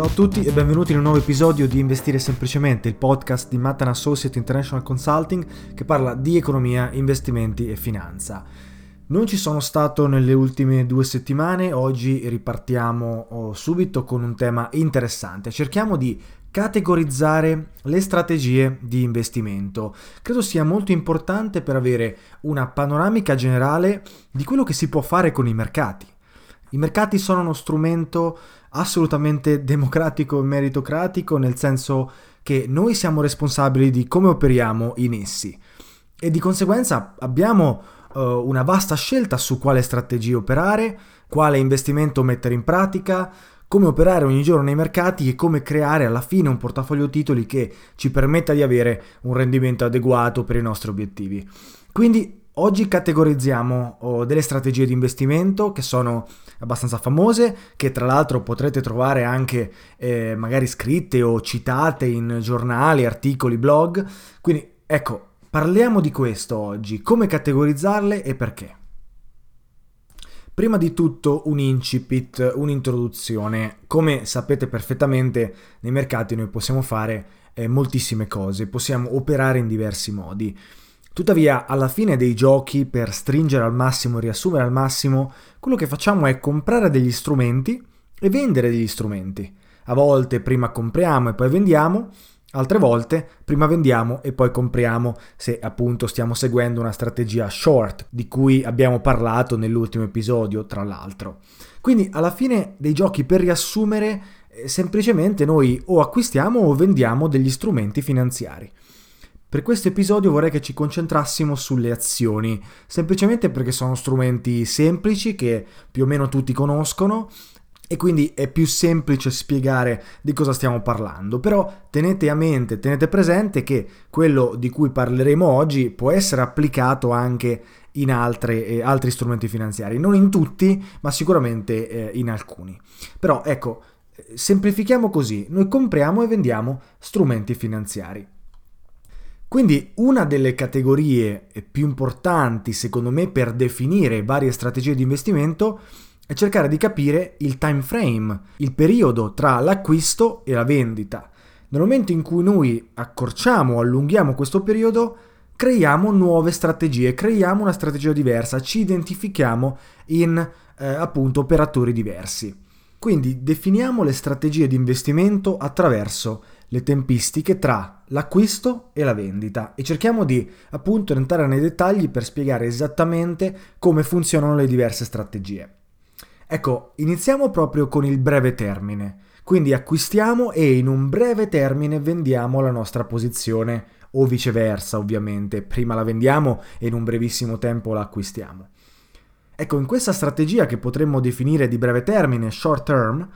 Ciao a tutti e benvenuti in un nuovo episodio di Investire Semplicemente, il podcast di Matan Associate International Consulting che parla di economia, investimenti e finanza. Non ci sono stato nelle ultime due settimane, oggi ripartiamo oh, subito con un tema interessante. Cerchiamo di categorizzare le strategie di investimento. Credo sia molto importante per avere una panoramica generale di quello che si può fare con i mercati. I mercati sono uno strumento assolutamente democratico e meritocratico, nel senso che noi siamo responsabili di come operiamo in essi e di conseguenza abbiamo uh, una vasta scelta su quale strategie operare, quale investimento mettere in pratica, come operare ogni giorno nei mercati e come creare alla fine un portafoglio titoli che ci permetta di avere un rendimento adeguato per i nostri obiettivi. Quindi Oggi categorizziamo oh, delle strategie di investimento che sono abbastanza famose, che tra l'altro potrete trovare anche eh, magari scritte o citate in giornali, articoli, blog. Quindi ecco, parliamo di questo oggi, come categorizzarle e perché. Prima di tutto un incipit, un'introduzione. Come sapete perfettamente, nei mercati noi possiamo fare eh, moltissime cose, possiamo operare in diversi modi. Tuttavia, alla fine dei giochi, per stringere al massimo e riassumere al massimo, quello che facciamo è comprare degli strumenti e vendere degli strumenti. A volte prima compriamo e poi vendiamo, altre volte prima vendiamo e poi compriamo se appunto stiamo seguendo una strategia short di cui abbiamo parlato nell'ultimo episodio, tra l'altro. Quindi alla fine dei giochi, per riassumere, eh, semplicemente noi o acquistiamo o vendiamo degli strumenti finanziari. Per questo episodio vorrei che ci concentrassimo sulle azioni, semplicemente perché sono strumenti semplici che più o meno tutti conoscono e quindi è più semplice spiegare di cosa stiamo parlando. Però tenete a mente, tenete presente che quello di cui parleremo oggi può essere applicato anche in altre, eh, altri strumenti finanziari, non in tutti, ma sicuramente eh, in alcuni. Però ecco, semplifichiamo così, noi compriamo e vendiamo strumenti finanziari. Quindi una delle categorie più importanti secondo me per definire varie strategie di investimento è cercare di capire il time frame, il periodo tra l'acquisto e la vendita. Nel momento in cui noi accorciamo o allunghiamo questo periodo, creiamo nuove strategie, creiamo una strategia diversa, ci identifichiamo in eh, appunto operatori diversi. Quindi definiamo le strategie di investimento attraverso le tempistiche tra l'acquisto e la vendita e cerchiamo di appunto entrare nei dettagli per spiegare esattamente come funzionano le diverse strategie. Ecco, iniziamo proprio con il breve termine. Quindi acquistiamo e in un breve termine vendiamo la nostra posizione o viceversa, ovviamente. Prima la vendiamo e in un brevissimo tempo la acquistiamo. Ecco, in questa strategia che potremmo definire di breve termine, short term,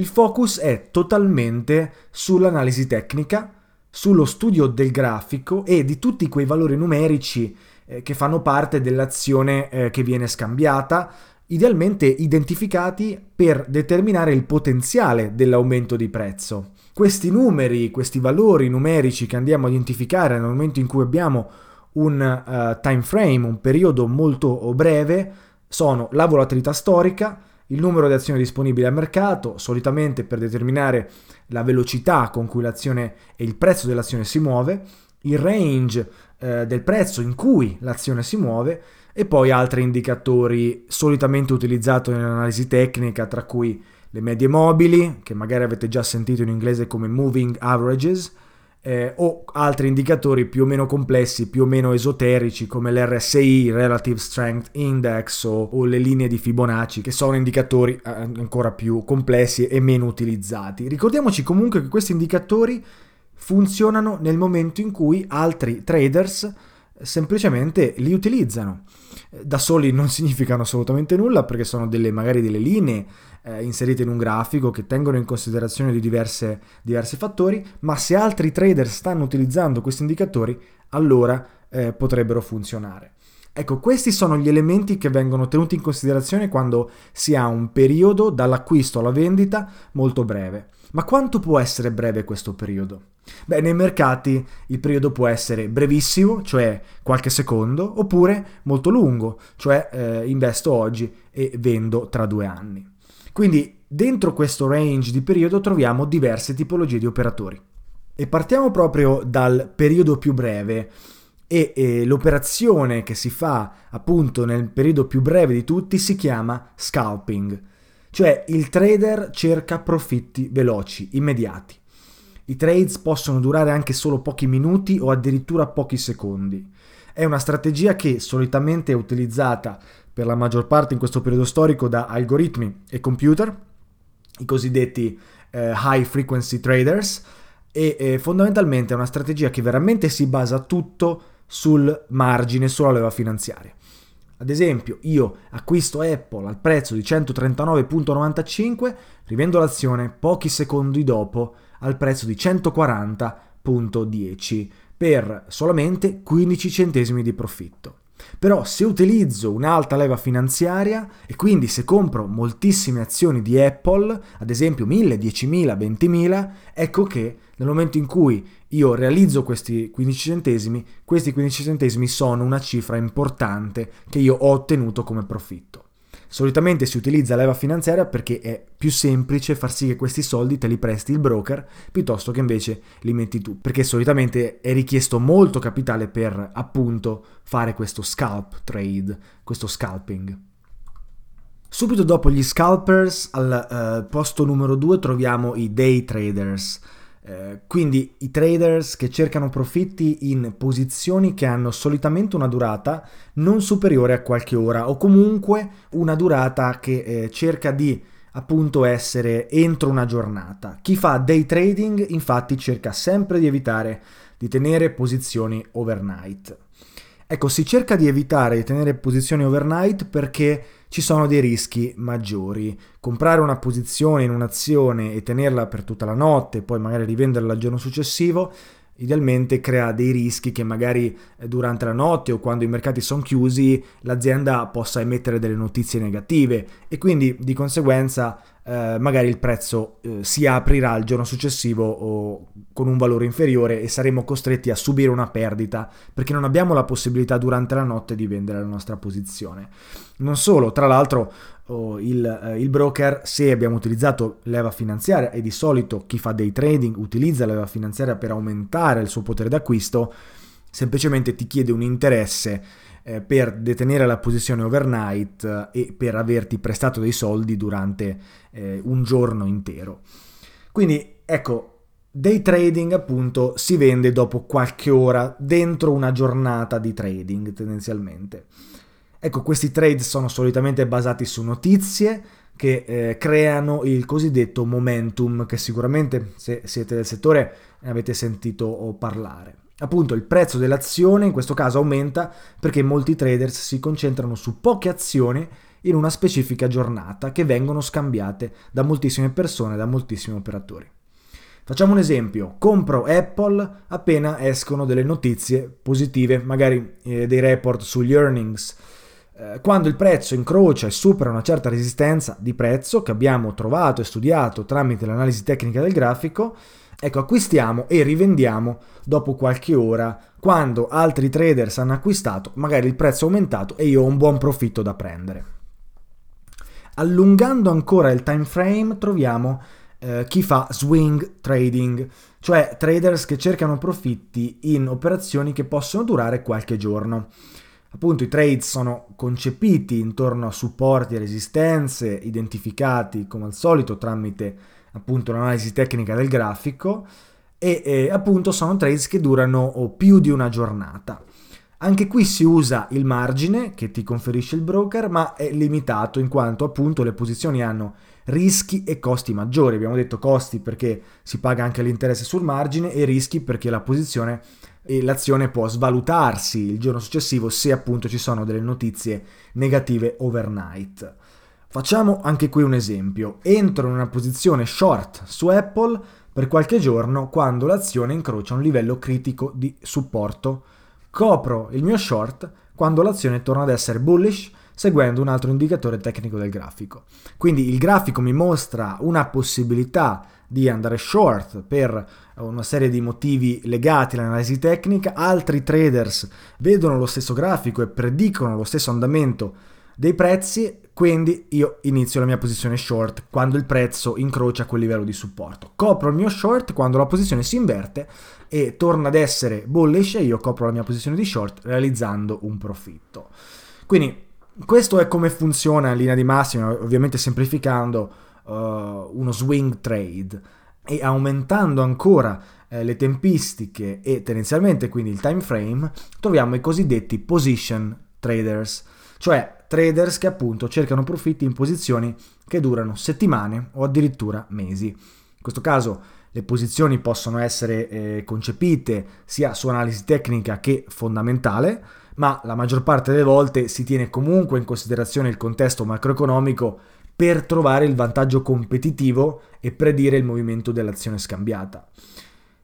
il focus è totalmente sull'analisi tecnica, sullo studio del grafico e di tutti quei valori numerici eh, che fanno parte dell'azione eh, che viene scambiata, idealmente identificati per determinare il potenziale dell'aumento di prezzo. Questi numeri, questi valori numerici che andiamo a identificare nel momento in cui abbiamo un uh, time frame, un periodo molto breve, sono la volatilità storica, il numero di azioni disponibili al mercato, solitamente per determinare la velocità con cui l'azione e il prezzo dell'azione si muove, il range eh, del prezzo in cui l'azione si muove e poi altri indicatori solitamente utilizzati nell'analisi tecnica, tra cui le medie mobili, che magari avete già sentito in inglese come moving averages, eh, o altri indicatori più o meno complessi, più o meno esoterici come l'RSI, Relative Strength Index o, o, le linee di Fibonacci, che sono indicatori eh, ancora più complessi e meno utilizzati. Ricordiamoci comunque che questi indicatori funzionano nel momento in cui altri traders semplicemente li utilizzano. Da soli non significano assolutamente nulla perché sono delle, magari delle linee eh, inserite in un grafico che tengono in considerazione di diverse, diversi fattori, ma se altri trader stanno utilizzando questi indicatori, allora eh, potrebbero funzionare. Ecco, questi sono gli elementi che vengono tenuti in considerazione quando si ha un periodo dall'acquisto alla vendita molto breve. Ma quanto può essere breve questo periodo? Beh, nei mercati il periodo può essere brevissimo, cioè qualche secondo, oppure molto lungo, cioè eh, investo oggi e vendo tra due anni. Quindi dentro questo range di periodo troviamo diverse tipologie di operatori. E partiamo proprio dal periodo più breve e, e l'operazione che si fa appunto nel periodo più breve di tutti si chiama scalping, cioè il trader cerca profitti veloci, immediati. I trades possono durare anche solo pochi minuti o addirittura pochi secondi. È una strategia che solitamente è utilizzata per la maggior parte in questo periodo storico da algoritmi e computer, i cosiddetti eh, high frequency traders, e eh, fondamentalmente è una strategia che veramente si basa tutto sul margine, sulla leva finanziaria. Ad esempio, io acquisto Apple al prezzo di 139.95, rivendo l'azione pochi secondi dopo al prezzo di 140.10 per solamente 15 centesimi di profitto. Però se utilizzo un'alta leva finanziaria e quindi se compro moltissime azioni di Apple, ad esempio 1000, 10.000, 20.000, ecco che nel momento in cui io realizzo questi 15 centesimi, questi 15 centesimi sono una cifra importante che io ho ottenuto come profitto. Solitamente si utilizza leva finanziaria perché è più semplice far sì che questi soldi te li presti il broker piuttosto che invece li metti tu, perché solitamente è richiesto molto capitale per appunto fare questo scalp trade, questo scalping. Subito dopo gli scalpers, al uh, posto numero 2 troviamo i day traders eh, quindi i traders che cercano profitti in posizioni che hanno solitamente una durata non superiore a qualche ora o comunque una durata che eh, cerca di appunto essere entro una giornata. Chi fa day trading infatti cerca sempre di evitare di tenere posizioni overnight. Ecco, si cerca di evitare di tenere posizioni overnight perché ci sono dei rischi maggiori. Comprare una posizione in un'azione e tenerla per tutta la notte poi magari rivenderla il giorno successivo idealmente crea dei rischi che magari eh, durante la notte o quando i mercati sono chiusi l'azienda possa emettere delle notizie negative e quindi di conseguenza eh, magari il prezzo eh, si aprirà il giorno successivo o con un valore inferiore e saremo costretti a subire una perdita perché non abbiamo la possibilità durante la notte di vendere la nostra posizione. Non solo, tra l'altro oh, il, eh, il, broker, se abbiamo utilizzato leva finanziaria e di solito chi fa dei trading utilizza leva finanziaria per aumentare il suo potere d'acquisto, semplicemente ti chiede un interesse eh, per detenere la posizione overnight eh, e per averti prestato dei soldi durante eh, un giorno intero. Quindi ecco, Day trading appunto si vende dopo qualche ora dentro una giornata di trading tendenzialmente. Ecco, questi trade sono solitamente basati su notizie che eh, creano il cosiddetto momentum che sicuramente se siete del settore ne avete sentito parlare. Appunto il prezzo dell'azione in questo caso aumenta perché molti traders si concentrano su poche azioni in una specifica giornata che vengono scambiate da moltissime persone, da moltissimi operatori. Facciamo un esempio, compro Apple appena escono delle notizie positive, magari eh, dei report sugli earnings. Eh, quando il prezzo incrocia e supera una certa resistenza di prezzo che abbiamo trovato e studiato tramite l'analisi tecnica del grafico, Ecco, acquistiamo e rivendiamo dopo qualche ora quando altri traders hanno acquistato, magari il prezzo è aumentato e io ho un buon profitto da prendere. Allungando ancora il time frame troviamo eh, chi fa swing trading, cioè traders che cercano profitti in operazioni che possono durare qualche giorno. Appunto i trades sono concepiti intorno a supporti e resistenze identificati come al solito tramite appunto l'analisi tecnica del grafico e eh, appunto sono trades che durano più di una giornata. Anche qui si usa il margine che ti conferisce il broker, ma è limitato in quanto appunto le posizioni hanno rischi e costi maggiori. Abbiamo detto costi perché si paga anche l'interesse sul margine e rischi perché la posizione e l'azione può svalutarsi il giorno successivo se appunto ci sono delle notizie negative overnight. Facciamo anche qui un esempio. Entro in una posizione short su Apple per qualche giorno quando l'azione incrocia un livello critico di supporto. Copro il mio short quando l'azione torna ad essere bullish seguendo un altro indicatore tecnico del grafico. Quindi il grafico mi mostra una possibilità di andare short per una serie di motivi legati all'analisi tecnica, altri traders vedono lo stesso grafico e predicono lo stesso andamento dei prezzi, quindi io inizio la mia posizione short quando il prezzo incrocia quel livello di supporto. Copro il mio short quando la posizione si inverte e torna ad essere bullish e io copro la mia posizione di short realizzando un profitto. Quindi questo è come funziona in linea di massima, ovviamente semplificando uh, uno swing trade e aumentando ancora eh, le tempistiche e tendenzialmente quindi il time frame, troviamo i cosiddetti position traders, cioè traders che appunto cercano profitti in posizioni che durano settimane o addirittura mesi. In questo caso le posizioni possono essere eh, concepite sia su analisi tecnica che fondamentale, ma la maggior parte delle volte si tiene comunque in considerazione il contesto macroeconomico per trovare il vantaggio competitivo e predire il movimento dell'azione scambiata.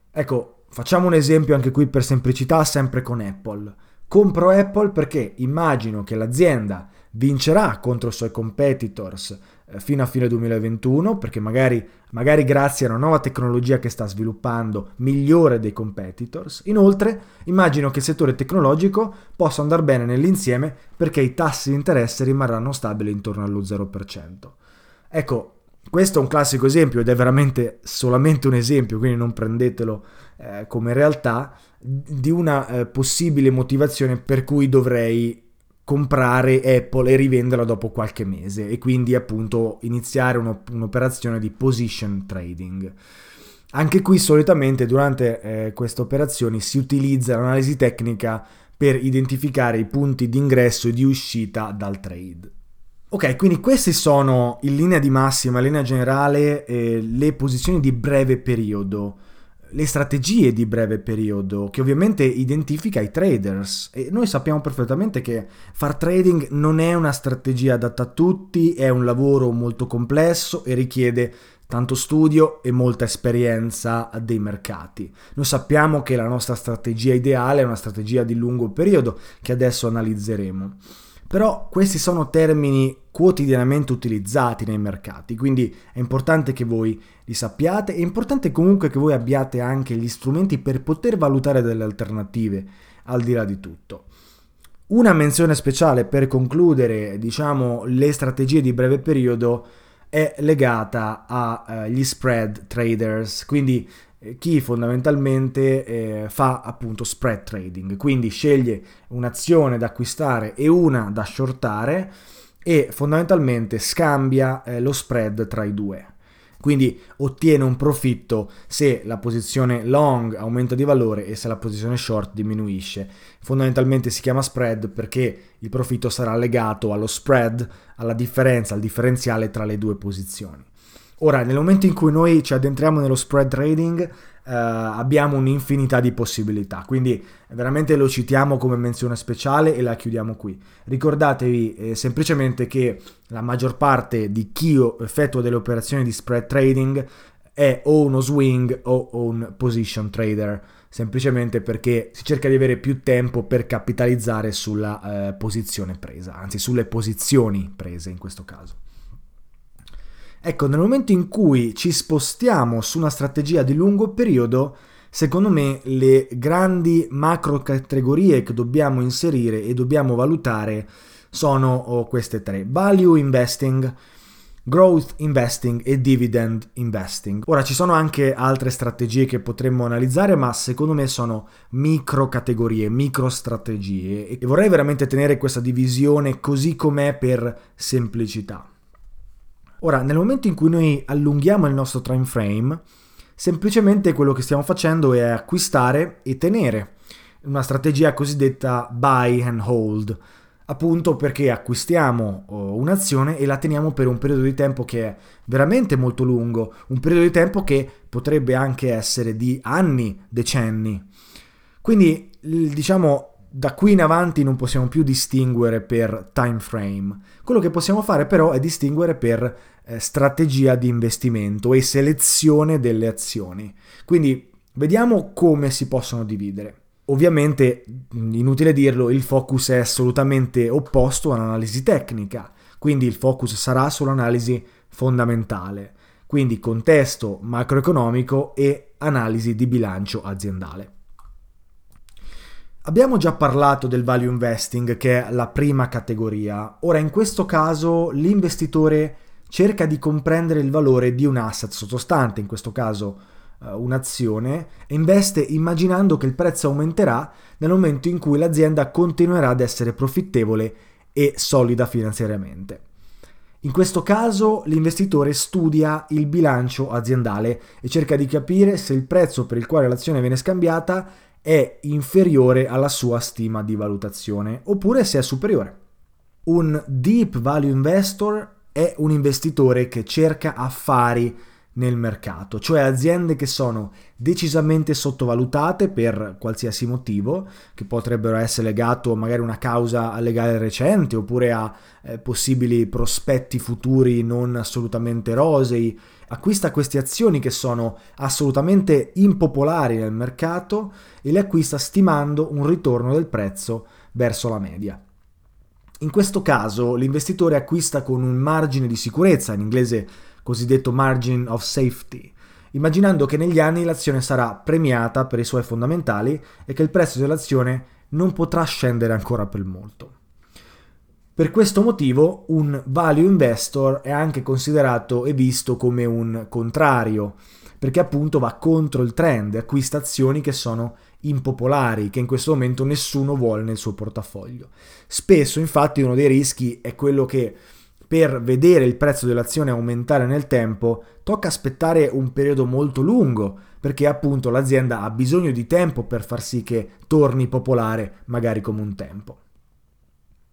Ecco, facciamo un esempio anche qui per semplicità, sempre con Apple. Compro Apple perché immagino che l'azienda vincerà contro i suoi competitors fino a fine 2021 perché magari, magari grazie a una nuova tecnologia che sta sviluppando migliore dei competitors. Inoltre immagino che il settore tecnologico possa andare bene nell'insieme perché i tassi di interesse rimarranno stabili intorno allo 0%. Ecco, questo è un classico esempio ed è veramente solamente un esempio, quindi non prendetelo eh, come realtà di una eh, possibile motivazione per cui dovrei comprare Apple e rivenderla dopo qualche mese e quindi appunto iniziare uno, un'operazione di position trading. Anche qui solitamente durante eh, queste operazioni si utilizza l'analisi tecnica per identificare i punti di ingresso e di uscita dal trade. Ok, quindi queste sono in linea di massima, in linea generale, eh, le posizioni di breve periodo le strategie di breve periodo che ovviamente identifica i traders e noi sappiamo perfettamente che far trading non è una strategia adatta a tutti, è un lavoro molto complesso e richiede tanto studio e molta esperienza dei mercati. Noi sappiamo che la nostra strategia ideale è una strategia di lungo periodo che adesso analizzeremo. Però questi sono termini quotidianamente utilizzati nei mercati, quindi è importante che voi li sappiate, è importante comunque che voi abbiate anche gli strumenti per poter valutare delle alternative al di là di tutto. Una menzione speciale per concludere, diciamo, le strategie di breve periodo è legata agli uh, spread traders, quindi eh, chi fondamentalmente eh, fa appunto spread trading, quindi sceglie un'azione da acquistare e una da shortare e fondamentalmente scambia eh, lo spread tra i due. Quindi ottiene un profitto se la posizione long aumenta di valore e se la posizione short diminuisce. Fondamentalmente si chiama spread perché il profitto sarà legato allo spread, alla differenza, al differenziale tra le due posizioni. Ora, nel momento in cui noi ci addentriamo nello spread trading, eh, abbiamo un'infinità di possibilità, quindi veramente lo citiamo come menzione speciale e la chiudiamo qui. Ricordatevi eh, semplicemente che la maggior parte di chi effettua delle operazioni di spread trading è o uno swing o un position trader, semplicemente perché si cerca di avere più tempo per capitalizzare sulla eh, posizione presa, anzi sulle posizioni prese in questo caso. Ecco, nel momento in cui ci spostiamo su una strategia di lungo periodo, secondo me le grandi macro categorie che dobbiamo inserire e dobbiamo valutare sono oh, queste tre. Value investing, growth investing e dividend investing. Ora ci sono anche altre strategie che potremmo analizzare, ma secondo me sono micro categorie, micro strategie e vorrei veramente tenere questa divisione così com'è per semplicità. Ora, nel momento in cui noi allunghiamo il nostro time frame, semplicemente quello che stiamo facendo è acquistare e tenere una strategia cosiddetta buy and hold, appunto perché acquistiamo oh, un'azione e la teniamo per un periodo di tempo che è veramente molto lungo, un periodo di tempo che potrebbe anche essere di anni, decenni. Quindi, diciamo, da qui in avanti non possiamo più distinguere per time frame. Quello che possiamo fare però è distinguere per eh, strategia di investimento e selezione delle azioni. Quindi vediamo come si possono dividere. Ovviamente, inutile dirlo, il focus è assolutamente opposto all'analisi tecnica, quindi il focus sarà sull'analisi fondamentale, quindi contesto macroeconomico e analisi di bilancio aziendale. Abbiamo già parlato del value investing, che è la prima categoria. Ora, in questo caso, l'investitore cerca di comprendere il valore di un asset sottostante, in questo caso uh, un'azione, e investe immaginando che il prezzo aumenterà nel momento in cui l'azienda continuerà ad essere profittevole e solida finanziariamente. In questo caso l'investitore studia il bilancio aziendale e cerca di capire se il prezzo per il quale l'azione viene scambiata è inferiore alla sua stima di valutazione oppure se è superiore. Un deep value investor è un investitore che cerca affari nel mercato, cioè aziende che sono decisamente sottovalutate per qualsiasi motivo, che potrebbero essere legato magari a una causa legale recente oppure a eh, possibili prospetti futuri non assolutamente rosei, acquista queste azioni che sono assolutamente impopolari nel mercato e le acquista stimando un ritorno del prezzo verso la media. In questo caso l'investitore acquista con un margine di sicurezza, in inglese cosiddetto margin of safety, immaginando che negli anni l'azione sarà premiata per i suoi fondamentali e che il prezzo dell'azione non potrà scendere ancora per molto. Per questo motivo un value investor è anche considerato e visto come un contrario, perché appunto va contro il trend, acquista azioni che sono impopolari, che in questo momento nessuno vuole nel suo portafoglio. Spesso infatti uno dei rischi è quello che per vedere il prezzo dell'azione aumentare nel tempo tocca aspettare un periodo molto lungo perché appunto l'azienda ha bisogno di tempo per far sì che torni popolare magari come un tempo.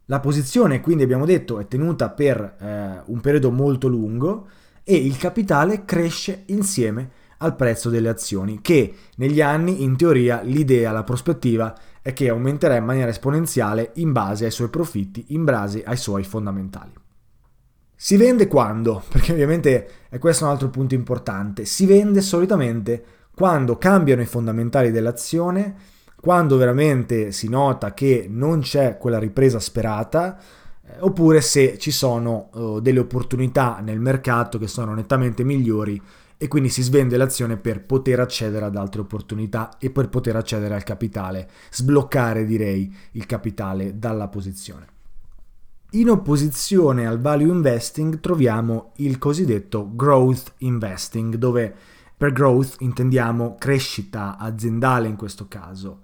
La posizione, quindi abbiamo detto, è tenuta per eh, un periodo molto lungo e il capitale cresce insieme al prezzo delle azioni, che negli anni, in teoria, l'idea, la prospettiva è che aumenterà in maniera esponenziale in base ai suoi profitti, in base ai suoi fondamentali. Si vende quando? Perché ovviamente è questo un altro punto importante. Si vende solitamente quando cambiano i fondamentali dell'azione quando veramente si nota che non c'è quella ripresa sperata, eh, oppure se ci sono uh, delle opportunità nel mercato che sono nettamente migliori e quindi si svende l'azione per poter accedere ad altre opportunità e per poter accedere al capitale, sbloccare direi il capitale dalla posizione. In opposizione al value investing troviamo il cosiddetto growth investing, dove per growth intendiamo crescita aziendale in questo caso.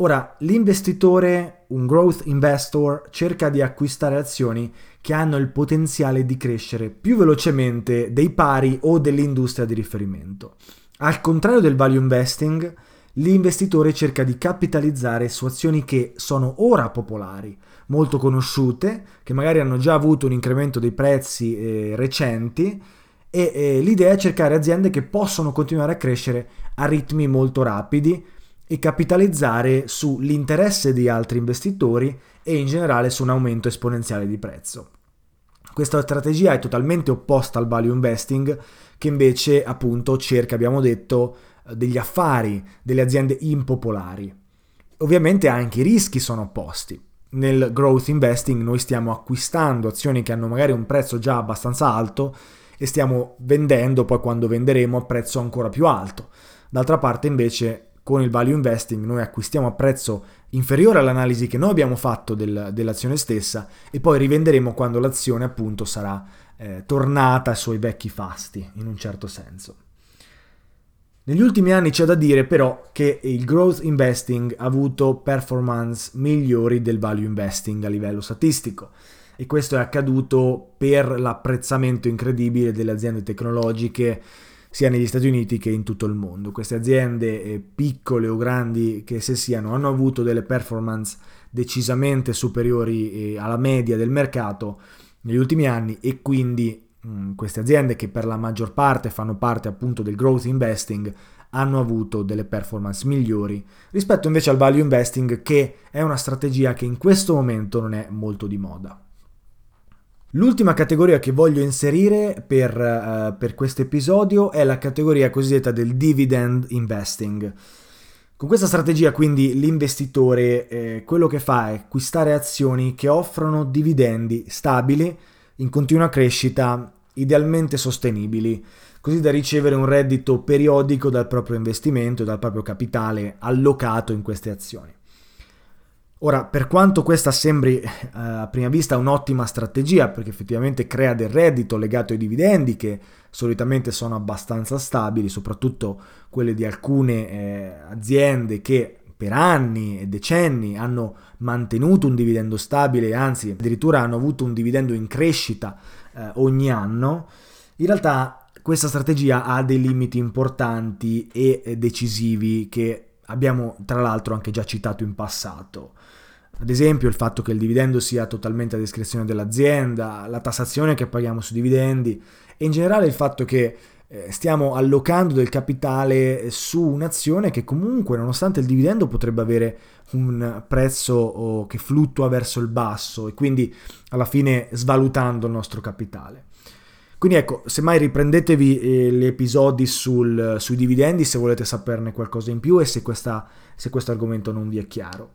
Ora, l'investitore, un growth investor, cerca di acquistare azioni che hanno il potenziale di crescere più velocemente dei pari o dell'industria di riferimento. Al contrario del value investing, l'investitore cerca di capitalizzare su azioni che sono ora popolari, molto conosciute, che magari hanno già avuto un incremento dei prezzi eh, recenti e eh, l'idea è cercare aziende che possono continuare a crescere a ritmi molto rapidi e capitalizzare sull'interesse di altri investitori e in generale su un aumento esponenziale di prezzo. Questa strategia è totalmente opposta al value investing che invece appunto cerca, abbiamo detto, degli affari, delle aziende impopolari. Ovviamente anche i rischi sono opposti. Nel growth investing noi stiamo acquistando azioni che hanno magari un prezzo già abbastanza alto e stiamo vendendo poi quando venderemo a prezzo ancora più alto. D'altra parte invece con il value investing noi acquistiamo a prezzo inferiore all'analisi che noi abbiamo fatto del, dell'azione stessa e poi rivenderemo quando l'azione appunto sarà eh, tornata ai suoi vecchi fasti in un certo senso. Negli ultimi anni c'è da dire però che il growth investing ha avuto performance migliori del value investing a livello statistico e questo è accaduto per l'apprezzamento incredibile delle aziende tecnologiche sia negli Stati Uniti che in tutto il mondo. Queste aziende, eh, piccole o grandi che se siano, hanno avuto delle performance decisamente superiori eh, alla media del mercato negli ultimi anni e quindi mh, queste aziende che per la maggior parte fanno parte appunto del growth investing hanno avuto delle performance migliori rispetto invece al value investing che è una strategia che in questo momento non è molto di moda. L'ultima categoria che voglio inserire per, uh, per questo episodio è la categoria cosiddetta del dividend investing. Con questa strategia quindi l'investitore eh, quello che fa è acquistare azioni che offrono dividendi stabili, in continua crescita, idealmente sostenibili, così da ricevere un reddito periodico dal proprio investimento e dal proprio capitale allocato in queste azioni. Ora, per quanto questa sembri eh, a prima vista un'ottima strategia, perché effettivamente crea del reddito legato ai dividendi che solitamente sono abbastanza stabili, soprattutto quelle di alcune eh, aziende che per anni e decenni hanno mantenuto un dividendo stabile, anzi addirittura hanno avuto un dividendo in crescita eh, ogni anno, in realtà questa strategia ha dei limiti importanti e decisivi che abbiamo tra l'altro anche già citato in passato. Ad esempio il fatto che il dividendo sia totalmente a discrezione dell'azienda, la tassazione che paghiamo sui dividendi e in generale il fatto che stiamo allocando del capitale su un'azione che comunque nonostante il dividendo potrebbe avere un prezzo che fluttua verso il basso e quindi alla fine svalutando il nostro capitale. Quindi ecco, semmai riprendetevi eh, gli episodi sul, sui dividendi se volete saperne qualcosa in più e se, questa, se questo argomento non vi è chiaro.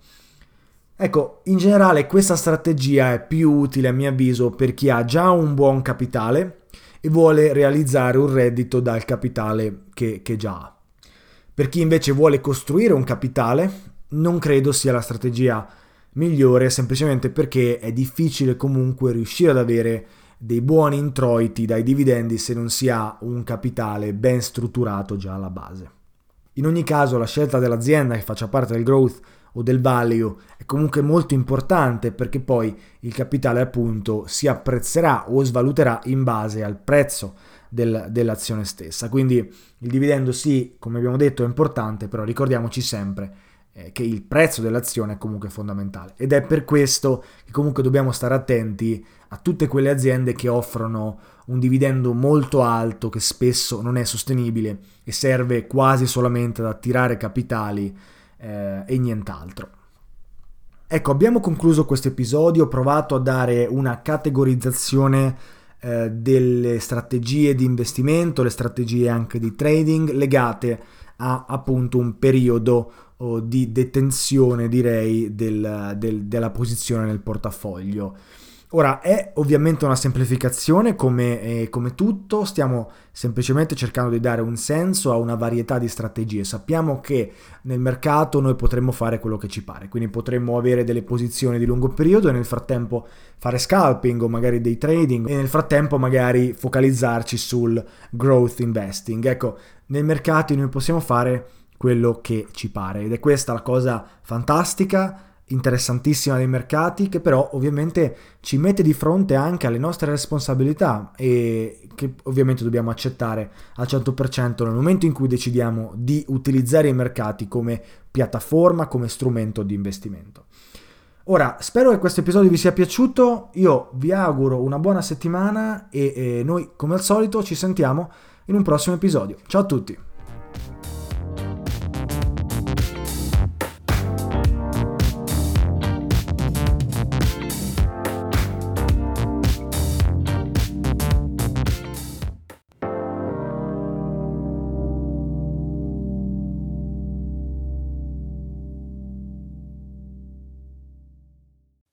Ecco, in generale questa strategia è più utile a mio avviso per chi ha già un buon capitale e vuole realizzare un reddito dal capitale che, che già ha. Per chi invece vuole costruire un capitale, non credo sia la strategia migliore semplicemente perché è difficile comunque riuscire ad avere dei buoni introiti dai dividendi se non si ha un capitale ben strutturato già alla base. In ogni caso la scelta dell'azienda che faccia parte del growth o del value è comunque molto importante perché poi il capitale appunto si apprezzerà o svaluterà in base al prezzo del, dell'azione stessa. Quindi il dividendo sì, come abbiamo detto, è importante, però ricordiamoci sempre eh, che il prezzo dell'azione è comunque fondamentale ed è per questo che comunque dobbiamo stare attenti a tutte quelle aziende che offrono un dividendo molto alto che spesso non è sostenibile e serve quasi solamente ad attirare capitali eh, e nient'altro. Ecco, abbiamo concluso questo episodio, ho provato a dare una categorizzazione eh, delle strategie di investimento, le strategie anche di trading legate a appunto un periodo oh, di detenzione, direi, del, del, della posizione nel portafoglio. Ora è ovviamente una semplificazione come, eh, come, tutto, stiamo semplicemente cercando di dare un senso a una varietà di strategie. Sappiamo che nel mercato noi potremmo fare quello che ci pare, quindi potremmo avere delle posizioni di lungo periodo e nel frattempo fare scalping o magari dei trading e nel frattempo magari focalizzarci sul growth investing. Ecco, nei mercati noi possiamo fare quello che ci pare ed è questa la cosa fantastica interessantissima dei mercati che però ovviamente ci mette di fronte anche alle nostre responsabilità e che ovviamente dobbiamo accettare al 100% nel momento in cui decidiamo di utilizzare i mercati come piattaforma, come strumento di investimento. Ora, spero che questo episodio vi sia piaciuto, io vi auguro una buona settimana e, e noi come al solito ci sentiamo in un prossimo episodio. Ciao a tutti!